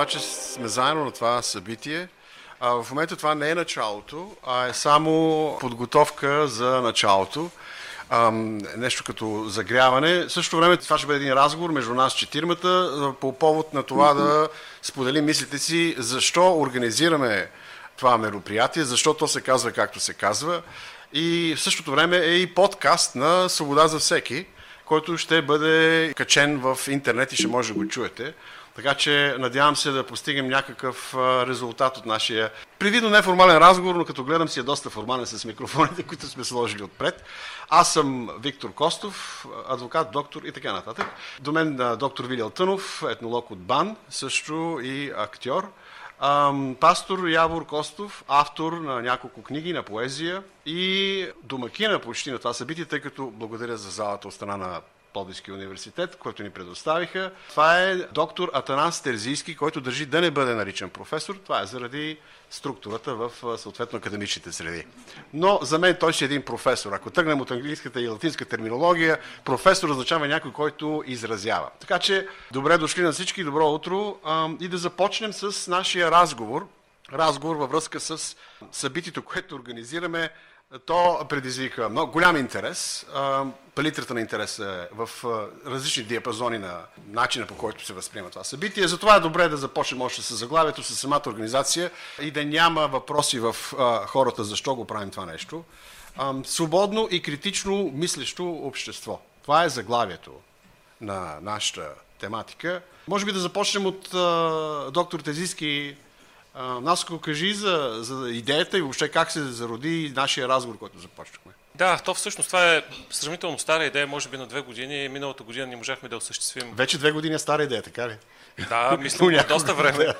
това, че сме заедно на това събитие. А, в момента това не е началото, а е само подготовка за началото. А, нещо като загряване. В същото време това ще бъде един разговор между нас четирмата по повод на това да споделим мислите си защо организираме това мероприятие, защо то се казва както се казва. И в същото време е и подкаст на Свобода за всеки, който ще бъде качен в интернет и ще може да го чуете. Така че надявам се да постигнем някакъв резултат от нашия привидно неформален разговор, но като гледам си е доста формален с микрофоните, които сме сложили отпред. Аз съм Виктор Костов, адвокат, доктор и така нататък. До мен доктор Вилиал Тънов, етнолог от БАН, също и актьор. Пастор Явор Костов, автор на няколко книги на поезия и домакина почти на това събитие, тъй като благодаря за залата от страна на Пловдивския университет, който ни предоставиха. Това е доктор Атанас Терзийски, който държи да не бъде наричан професор. Това е заради структурата в съответно академичните среди. Но за мен той ще е един професор. Ако тръгнем от английската и латинска терминология, професор означава някой, който изразява. Така че добре дошли на всички, добро утро и да започнем с нашия разговор. Разговор във връзка с събитието, което организираме то предизвика много голям интерес. Палитрата на интерес е в различни диапазони на начина по който се възприема това събитие. Затова е добре да започнем още с заглавието, с самата организация и да няма въпроси в хората защо го правим това нещо. Свободно и критично мислещо общество. Това е заглавието на нашата тематика. Може би да започнем от доктор Тезиски Наско, кажи за, за идеята и въобще как се зароди нашия разговор, който започнахме. Да, то всъщност това е сравнително стара идея, може би на две години. Миналата година не можахме да осъществим. Вече две години е стара идея, така ли? Да, мисля, че доста време.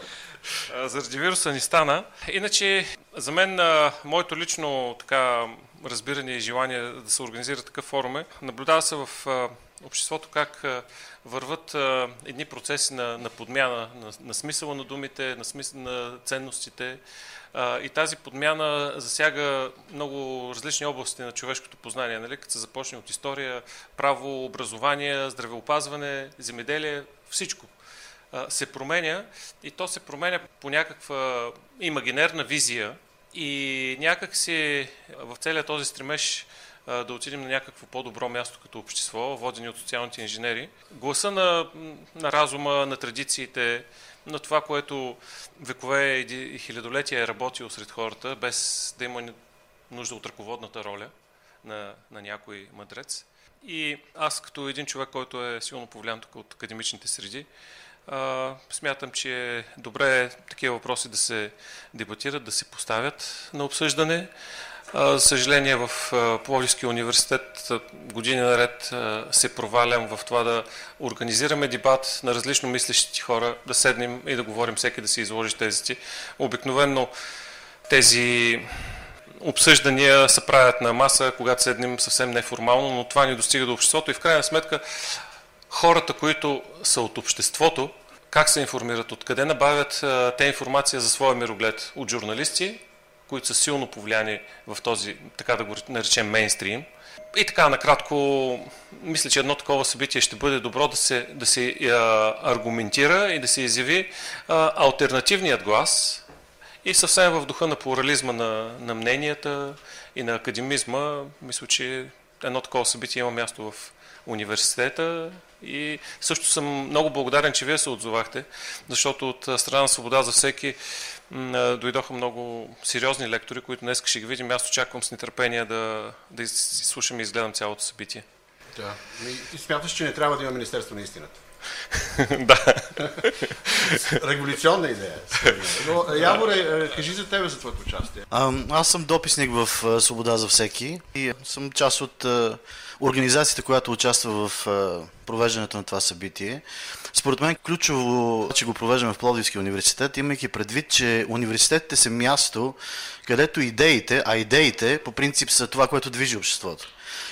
Заради вируса ни стана. Иначе, за мен, моето лично така разбиране и желание да се организира такъв форум е, наблюдава се в обществото как върват едни процеси на, на подмяна на, на смисъла на думите, на, смисъл, на ценностите. И тази подмяна засяга много различни области на човешкото познание. Нали? Като се започне от история, право, образование, здравеопазване, земеделие, всичко се променя и то се променя по някаква имагинерна визия и някак си в целият този стремеж да отидем на някакво по-добро място като общество, водени от социалните инженери. Гласа на, на разума, на традициите, на това, което векове и хилядолетия е работил сред хората, без да има нужда от ръководната роля на, на някой мъдрец. И аз като един човек, който е силно повлиян тук от академичните среди, а, смятам, че е добре такива въпроси да се дебатират, да се поставят на обсъждане. За съжаление в Пловдивския университет години наред се провалям в това да организираме дебат на различно мислещите хора, да седнем и да говорим всеки да си изложи тезите. Обикновенно тези обсъждания се правят на маса, когато седнем съвсем неформално, но това ни достига до обществото и в крайна сметка хората, които са от обществото, как се информират, откъде набавят те информация за своя мироглед? От журналисти които са силно повлияни в този, така да го наречем, мейнстрим. И така, накратко, мисля, че едно такова събитие ще бъде добро да се, да се а, аргументира и да се изяви а, альтернативният глас и съвсем в духа на плурализма на, на мненията и на академизма. Мисля, че едно такова събитие има място в университета и също съм много благодарен, че вие се отзовахте, защото от страна на свобода за всеки дойдоха много сериозни лектори, които днес ще ги видим. Аз очаквам с нетърпение да, да изслушам и изгледам цялото събитие. Да. И смяташ, че не трябва да има Министерство на истината? да. Революционна идея. Но, Яворе, е, кажи за тебе за твоето участие. А, аз съм дописник в Свобода за всеки и съм част от организацията, която участва в провеждането на това събитие. Според мен ключово, че го провеждаме в Пловдивския университет, имайки предвид, че университетите са място, където идеите, а идеите по принцип са това, което движи обществото.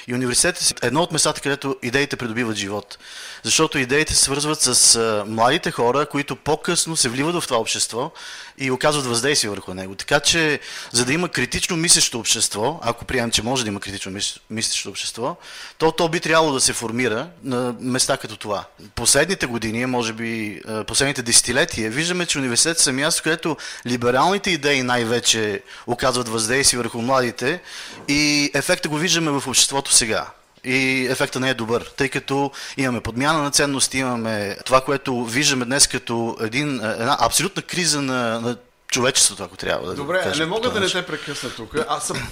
И университетът е едно от местата, където идеите придобиват живот. Защото идеите се свързват с младите хора, които по-късно се вливат в това общество и оказват въздействие върху него. Така че, за да има критично мислещо общество, ако приемем, че може да има критично мислещо общество, то то би трябвало да се формира на места като това. Последните години, може би последните десетилетия, виждаме, че университет са място, където либералните идеи най-вече оказват въздействие върху младите и ефекта го виждаме в обществото сега. И ефектът не е добър, тъй като имаме подмяна на ценности, имаме това, което виждаме днес като един, една абсолютна криза на, на човечеството, ако трябва да Добре, кажем, не мога да не те прекъсна тук. Аз съм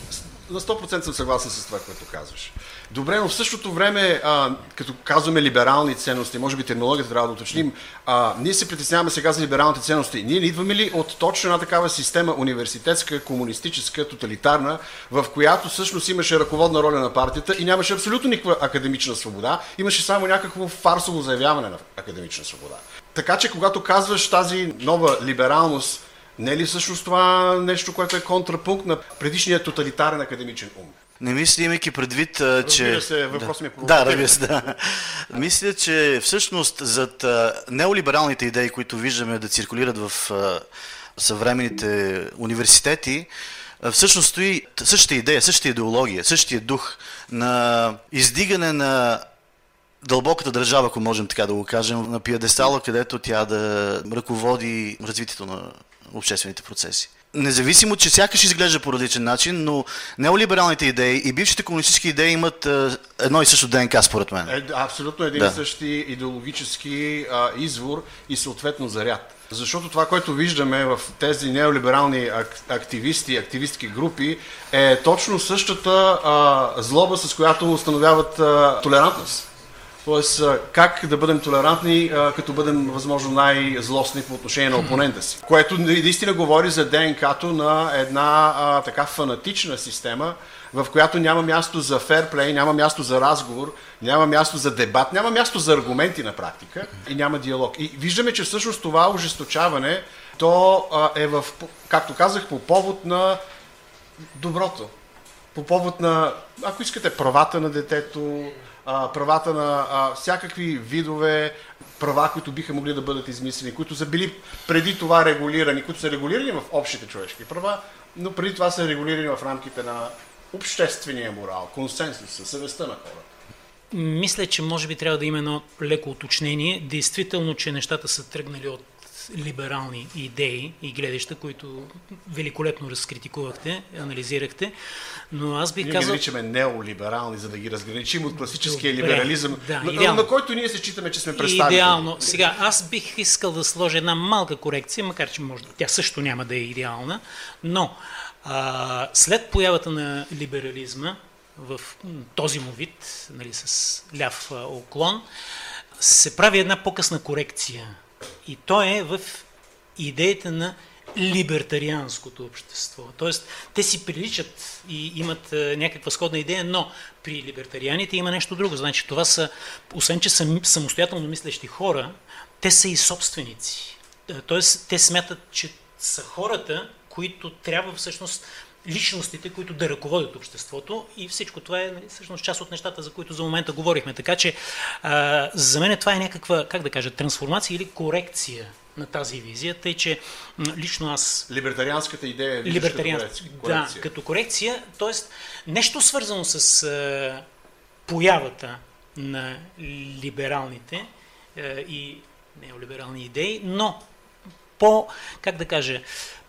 на 100% съм съгласен с това, което казваш. Добре, но в същото време, а, като казваме либерални ценности, може би терминологията трябва да уточним, а, ние се притесняваме сега за либералните ценности. Ние не идваме ли от точно една такава система, университетска, комунистическа, тоталитарна, в която всъщност имаше ръководна роля на партията и нямаше абсолютно никаква академична свобода, имаше само някакво фарсово заявяване на академична свобода. Така че, когато казваш тази нова либералност, не е ли всъщност това нещо, което е контрапункт на предишния тоталитарен академичен ум? Не мисля, имайки предвид, че... Разбира се, въпрос да. ми е Да, разбира се, да. Мисля, че всъщност зад неолибералните идеи, които виждаме да циркулират в съвременните университети, всъщност стои същата идея, същата идеология, същия дух на издигане на дълбоката държава, ако можем така да го кажем, на пиадестала, където тя да ръководи развитието на обществените процеси. Независимо, че сякаш изглежда по различен начин, но неолибералните идеи и бившите комунистически идеи имат а, едно и също ДНК, според мен. Е, абсолютно един да. и същи идеологически а, извор и съответно заряд. Защото това, което виждаме в тези неолиберални активисти, активистки групи, е точно същата а, злоба, с която установяват а, толерантност. Тоест, как да бъдем толерантни, като бъдем възможно най-злостни по отношение на опонента си. Което наистина говори за ДНК-то на една а, така фанатична система, в която няма място за ферплей, няма място за разговор, няма място за дебат, няма място за аргументи на практика и няма диалог. И виждаме, че всъщност това ожесточаване, то а, е в, както казах, по повод на доброто. По повод на, ако искате, правата на детето, правата на всякакви видове права, които биха могли да бъдат измислени, които са били преди това регулирани, които са регулирани в общите човешки права, но преди това са регулирани в рамките на обществения морал, консенсуса, съвестта на хората. Мисля, че може би трябва да има едно леко уточнение. Действително, че нещата са тръгнали от либерални идеи и гледаща, които великолепно разкритикувахте, анализирахте. Но аз бих ние казал... Ние наричаме неолиберални, за да ги разграничим от класическия Добре, либерализъм, да, на, на който ние се считаме, че сме представители. Идеално. Сега, аз бих искал да сложа една малка корекция, макар че може, тя също няма да е идеална, но а, след появата на либерализма в този му вид, нали, с ляв оклон, се прави една по-късна корекция и то е в идеята на либертарианското общество. Тоест, те си приличат и имат а, някаква сходна идея, но при либертарианите има нещо друго. Значи това са, освен че са самостоятелно мислещи хора, те са и собственици. Тоест, те смятат, че са хората, които трябва всъщност личностите, които да ръководят обществото и всичко това е нали, всъщност част от нещата, за които за момента говорихме. Така че а, за мен това е някаква, как да кажа, трансформация или корекция на тази визия, тъй че лично аз... Либертарианската идея е Либертарианска, да, като корекция, т.е. нещо свързано с а, появата на либералните а, и неолиберални идеи, но по, как да кажа,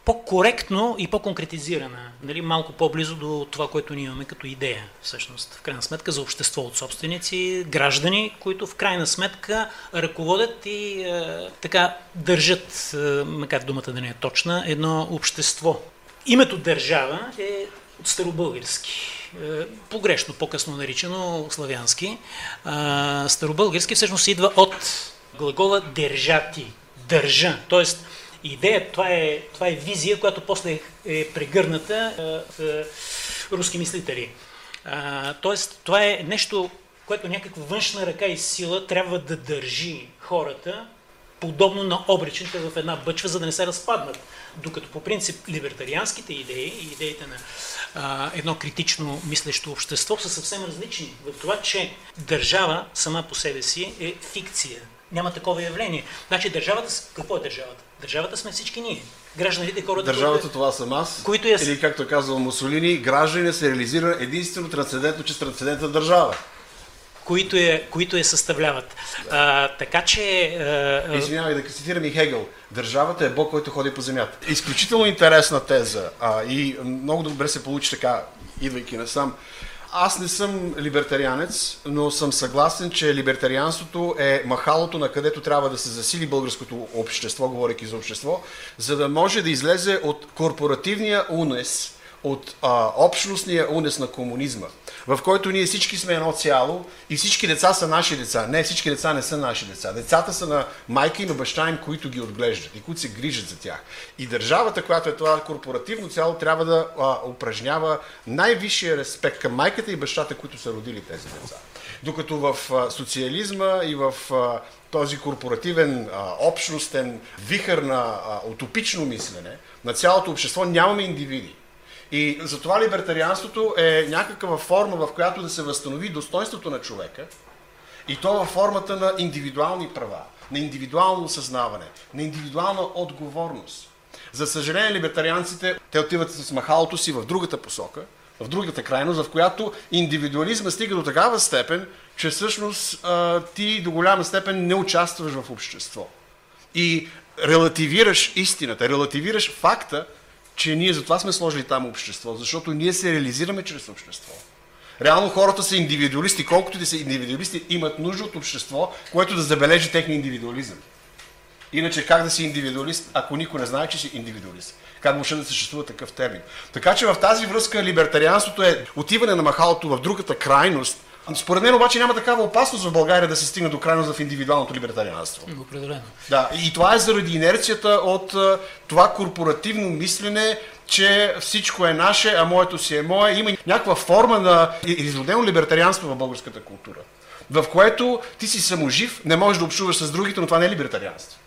по-коректно и по-конкретизирана, нали, малко по-близо до това, което ние имаме като идея, всъщност, в крайна сметка, за общество от собственици, граждани, които в крайна сметка ръководят и е, така държат, е, макар думата да не е точна, едно общество. Името държава е от старобългарски. Е, погрешно, по-късно наричано славянски. Е, старобългарски всъщност идва от глагола държати, държа, т.е идея, това е, това е визия, която после е прегърната в руски мислители. тоест, това е нещо, което някаква външна ръка и сила трябва да държи хората подобно на обречените в една бъчва, за да не се разпаднат. Докато по принцип либертарианските идеи и идеите на а, едно критично мислещо общество са съвсем различни. В това, че държава сама по себе си е фикция. Няма такова явление. Значи държавата, какво е държавата? Държавата сме всички ние. Гражданите, хората. Държавата които, това съм аз. Които е... Или както е казал Мусолини, гражданин се реализира единствено трансцендентно, че трансцендентна държава които я, които я съставляват. Да. А, така че... А... Извинявай да цитирам и Хегел. Държавата е Бог, който ходи по земята. Изключително интересна теза а, и много добре се получи така, идвайки насам. Аз не съм либертарианец, но съм съгласен, че либертарианството е махалото, на където трябва да се засили българското общество, говоряки за общество, за да може да излезе от корпоративния унес, от а, общностния унес на комунизма в който ние всички сме едно цяло и всички деца са наши деца. Не, всички деца не са наши деца. Децата са на майка и на баща им, които ги отглеждат и които се грижат за тях. И държавата, която е това корпоративно цяло, трябва да а, упражнява най-висшия респект към майката и бащата, които са родили тези деца. Докато в а, социализма и в а, този корпоративен, а, общностен вихър на а, утопично мислене на цялото общество нямаме индивиди. И затова либертарианството е някаква форма, в която да се възстанови достоинството на човека и то във формата на индивидуални права, на индивидуално съзнаване, на индивидуална отговорност. За съжаление, либертарианците, те отиват с махалото си в другата посока, в другата крайност, в която индивидуализма стига до такава степен, че всъщност ти до голяма степен не участваш в общество. И релативираш истината, релативираш факта, че ние затова сме сложили там общество, защото ние се реализираме чрез общество. Реално хората са индивидуалисти, колкото и да са индивидуалисти, имат нужда от общество, което да забележи техния индивидуализъм. Иначе как да си индивидуалист, ако никой не знае, че си индивидуалист? Как може да съществува такъв термин? Така че в тази връзка либертарианството е отиване на махалото в другата крайност, според мен обаче няма такава опасност в България да се стигне до крайност в индивидуалното либертарианство. Определено. Да, и това е заради инерцията от това корпоративно мислене, че всичко е наше, а моето си е мое. Има някаква форма на изродено либертарианство в българската култура, в което ти си саможив, не можеш да общуваш с другите, но това не е либертарианство.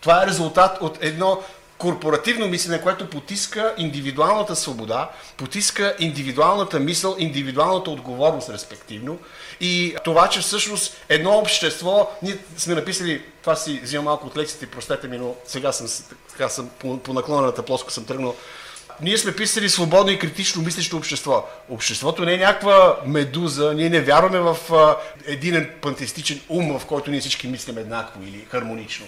Това е резултат от едно корпоративно мислене, което потиска индивидуалната свобода, потиска индивидуалната мисъл, индивидуалната отговорност, респективно. И това, че всъщност едно общество, ние сме написали, това си взимам малко от лекциите, простете ми, но сега съм, така съм по, по наклонената плоско съм тръгнал. Ние сме писали свободно и критично мислещо общество. Обществото не е някаква медуза, ние не вярваме в един пантистичен ум, в който ние всички мислим еднакво или хармонично.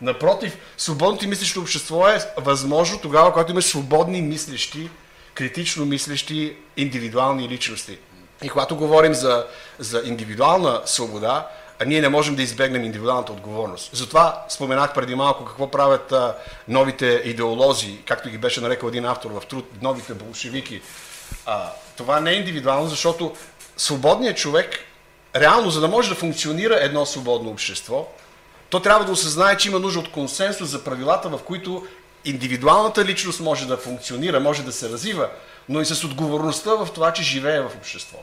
Напротив, свободното и мислещо общество е възможно тогава, когато имаш свободни мислещи, критично мислещи индивидуални личности. И когато говорим за, за индивидуална свобода, а ние не можем да избегнем индивидуалната отговорност. Затова споменах преди малко какво правят а, новите идеолози, както ги беше нарекал един автор в труд, новите болшевики. А, това не е индивидуално, защото свободният човек, реално, за да може да функционира едно свободно общество, то трябва да осъзнае, че има нужда от консенсус за правилата, в които индивидуалната личност може да функционира, може да се развива, но и с отговорността в това, че живее в общество.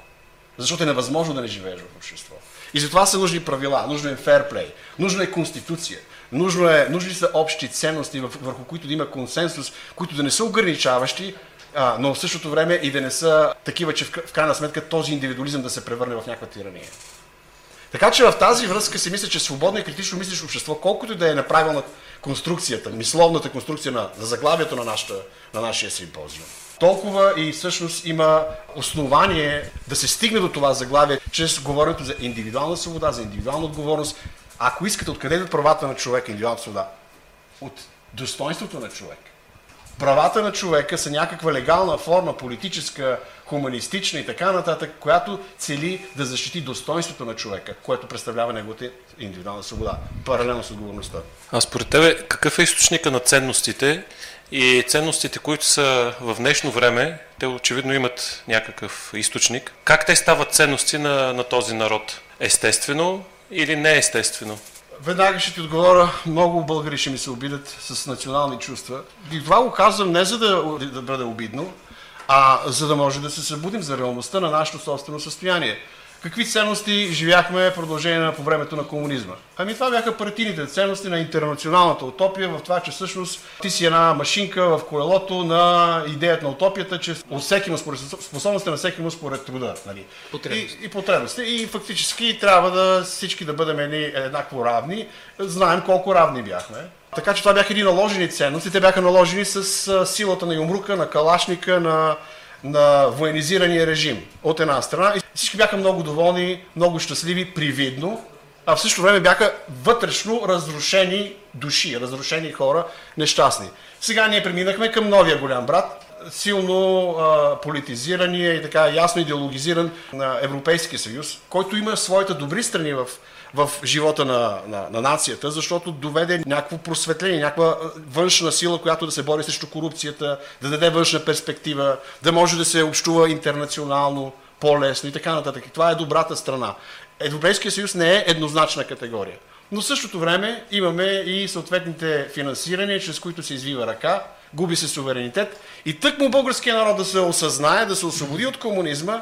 Защото е невъзможно да не живееш в общество. И затова са нужни правила, нужно е ферплей, нужна е конституция, нужно е, нужни са общи ценности, върху които да има консенсус, които да не са ограничаващи, но в същото време и да не са такива, че в крайна сметка този индивидуализъм да се превърне в някаква тирания. Така че в тази връзка си мисля, че свободно и критично мислиш общество, колкото и да е направилна конструкцията, мисловната конструкция на, на заглавието на, нашата, на нашия симпозиум, толкова и всъщност има основание да се стигне до това заглавие, чрез говоренето за индивидуална свобода, за индивидуална отговорност. Ако искате, откъде идват правата на човека, индивидуалната свобода? От достоинството на човек. Правата на човека са някаква легална форма, политическа, хуманистична и така нататък, която цели да защити достоинството на човека, което представлява неговата индивидуална свобода, паралелно с отговорността. А според тебе, какъв е източника на ценностите и ценностите, които са в днешно време, те очевидно имат някакъв източник. Как те стават ценности на, на този народ? Естествено или не естествено? Веднага ще ти отговоря, много българи ще ми се обидят с национални чувства. И това го казвам не за да, да бъде обидно, а за да може да се събудим за реалността на нашето собствено състояние. Какви ценности живяхме в продължение на по времето на комунизма? Ами това бяха партийните ценности на интернационалната утопия, в това, че всъщност ти си една машинка в колелото на идеята на утопията, че от всеки му според способността на всеки му според труда. Нали? Потребности. И, и потребности. И фактически трябва да всички да бъдем едни, еднакво равни. Знаем колко равни бяхме. Така че това бяха едни наложени ценности. Те бяха наложени с силата на юмрука, на калашника, на на военизирания режим от една страна. И всички бяха много доволни, много щастливи, привидно, а в същото време бяха вътрешно разрушени души, разрушени хора, нещастни. Сега ние преминахме към новия голям брат, силно а, политизирания и така ясно идеологизиран на Европейския съюз, който има своите добри страни в в живота на, на, на нацията, защото доведе някакво просветление, някаква външна сила, която да се бори срещу корупцията, да даде външна перспектива, да може да се общува интернационално по-лесно и така нататък. И това е добрата страна. Европейския съюз не е еднозначна категория. Но в същото време имаме и съответните финансирания, чрез които се извива ръка, губи се суверенитет и тък му българския народ да се осъзнае, да се освободи от комунизма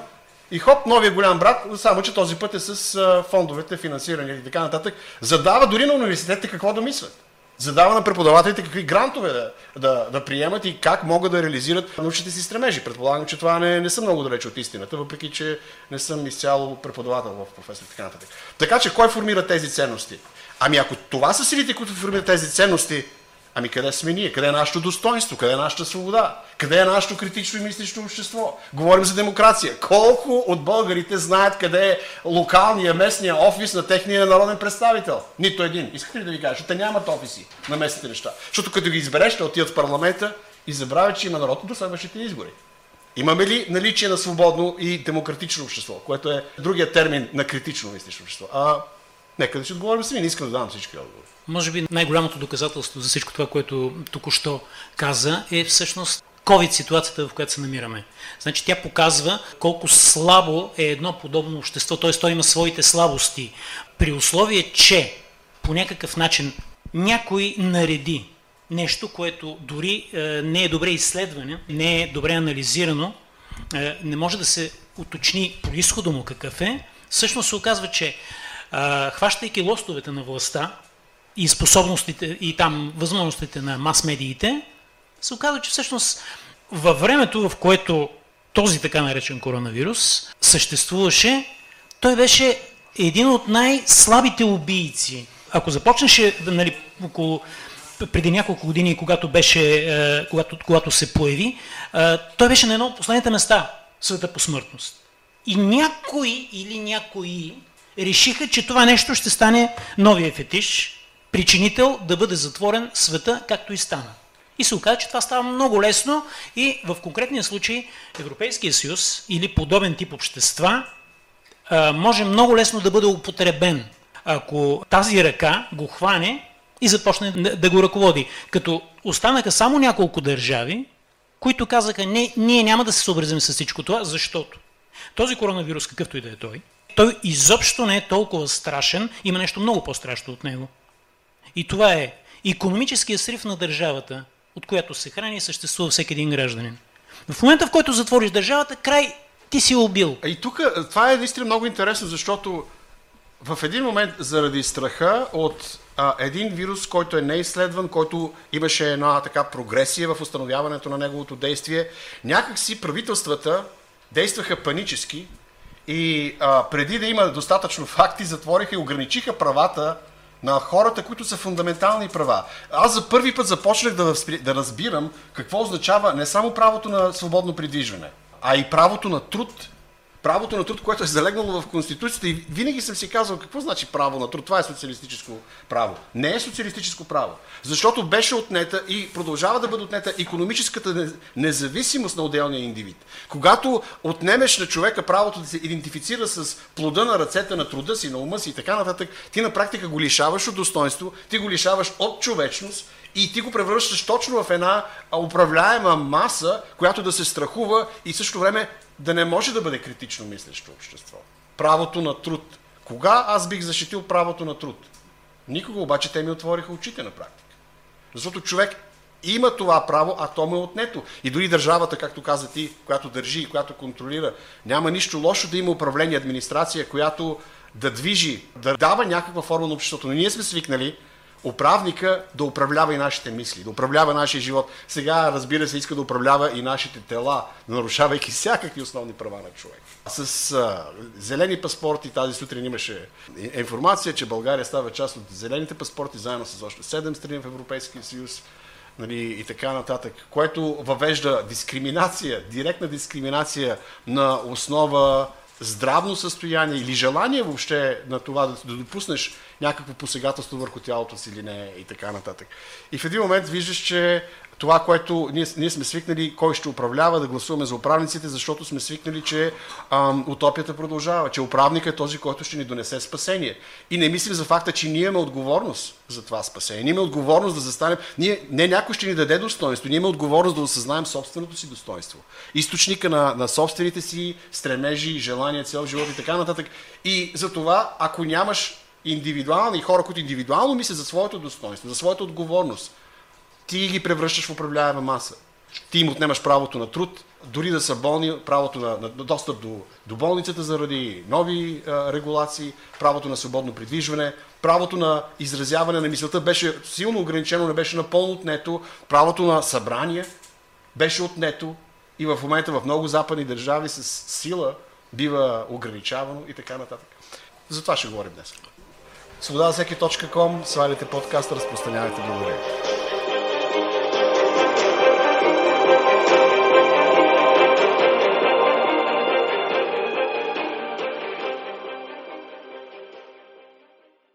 и хоп, новия голям брат, само че този път е с фондовете, финансиране и така нататък, задава дори на университетите какво да мислят. Задава на преподавателите какви грантове да, да, да приемат и как могат да реализират научните си стремежи. Предполагам, че това не, не съм много далеч от истината, въпреки че не съм изцяло преподавател в професор и така нататък. Така че кой формира тези ценности? Ами ако това са силите, които формират тези ценности, Ами къде сме ние? Къде е нашето достоинство? Къде е нашата свобода? Къде е нашето критично и мислещо общество? Говорим за демокрация. Колко от българите знаят къде е локалния, местния офис на техния народен представител? Нито един. Искате ли да ви кажа? Защото те нямат офиси на местните неща. Защото като ги избереш, ще отидат в парламента и забравят, че има народ до следващите избори. Имаме ли наличие на свободно и демократично общество, което е другия термин на критично мислещо общество? А, нека да си отговорим сами, не искам да дам всички отговори. Може би най-голямото доказателство за всичко това, което току-що каза, е всъщност COVID ситуацията, в която се намираме. Значи тя показва колко слабо е едно подобно общество, т.е. то има своите слабости. При условие, че по някакъв начин някой нареди нещо, което дори е, не е добре изследване, не е добре анализирано, е, не може да се уточни происхода му какъв е, всъщност се оказва, че хващайки лостовете на властта, и способностите и там възможностите на мас-медиите, се оказва, че всъщност във времето, в което този така наречен коронавирус съществуваше, той беше един от най-слабите убийци. Ако започнеше нали, около преди няколко години, когато, беше, е, когато, когато се появи, е, той беше на едно от последните места света по смъртност. И някои или някои решиха, че това нещо ще стане новия фетиш, причинител да бъде затворен света, както и стана. И се оказа, че това става много лесно и в конкретния случай Европейския съюз или подобен тип общества може много лесно да бъде употребен, ако тази ръка го хване и започне да го ръководи. Като останаха само няколко държави, които казаха, не, ние няма да се съобразим с всичко това, защото този коронавирус, какъвто и да е той, той изобщо не е толкова страшен, има нещо много по-страшно от него. И това е економическия срив на държавата, от която се храни и съществува всеки един гражданин. В момента, в който затвориш държавата, край, ти си убил. И тук това е наистина много интересно, защото в един момент, заради страха от а, един вирус, който е неизследван, който имаше една така прогресия в установяването на неговото действие, някакси правителствата действаха панически и а, преди да има достатъчно факти, затвориха и ограничиха правата на хората, които са фундаментални права. Аз за първи път започнах да, да разбирам какво означава не само правото на свободно придвижване, а и правото на труд правото на труд, което е залегнало в Конституцията и винаги съм си казал какво значи право на труд. Това е социалистическо право. Не е социалистическо право, защото беше отнета и продължава да бъде отнета економическата независимост на отделния индивид. Когато отнемеш на човека правото да се идентифицира с плода на ръцете на труда си, на ума си и така нататък, ти на практика го лишаваш от достоинство, ти го лишаваш от човечност и ти го превръщаш точно в една управляема маса, която да се страхува и също време да не може да бъде критично мислещо общество. Правото на труд. Кога аз бих защитил правото на труд? Никога обаче те ми отвориха очите на практика. Защото човек има това право, а то му е отнето. И дори държавата, както каза ти, която държи и която контролира, няма нищо лошо да има управление, администрация, която да движи, да дава някаква форма на обществото. Но ние сме свикнали управника да управлява и нашите мисли, да управлява нашия живот. Сега, разбира се, иска да управлява и нашите тела, нарушавайки всякакви основни права на човек. С а, зелени паспорти тази сутрин имаше информация, че България става част от зелените паспорти, заедно с още 7 страни в Европейския съюз нали, и така нататък, което въвежда дискриминация, директна дискриминация на основа здравно състояние или желание въобще на това да, да допуснеш някакво посегателство върху тялото си или не и така нататък. И в един момент виждаш, че това, което ние, ние сме свикнали, кой ще управлява, да гласуваме за управниците, защото сме свикнали, че ам, утопията продължава, че управникът е този, който ще ни донесе спасение. И не мислим за факта, че ние имаме отговорност за това спасение. Ние имаме отговорност да застанем. Ние, не някой ще ни даде достоинство, ние имаме отговорност да осъзнаем собственото си достоинство. Източника на, на собствените си стремежи, желания, цел живот и така нататък. И за това, ако нямаш индивидуални хора, които индивидуално мислят за своето достоинство, за своята отговорност, ти ги превръщаш в управляема маса. Ти им отнемаш правото на труд, дори да са болни, правото на, на достъп до, до болницата заради нови а, регулации, правото на свободно придвижване, правото на изразяване на мисълта беше силно ограничено, не беше напълно отнето, правото на събрание беше отнето и в момента в много западни държави с сила бива ограничавано и така нататък. За това ще говорим днес. Свобода всеки.com, сваляйте подкаста, разпространявайте. Благодаря.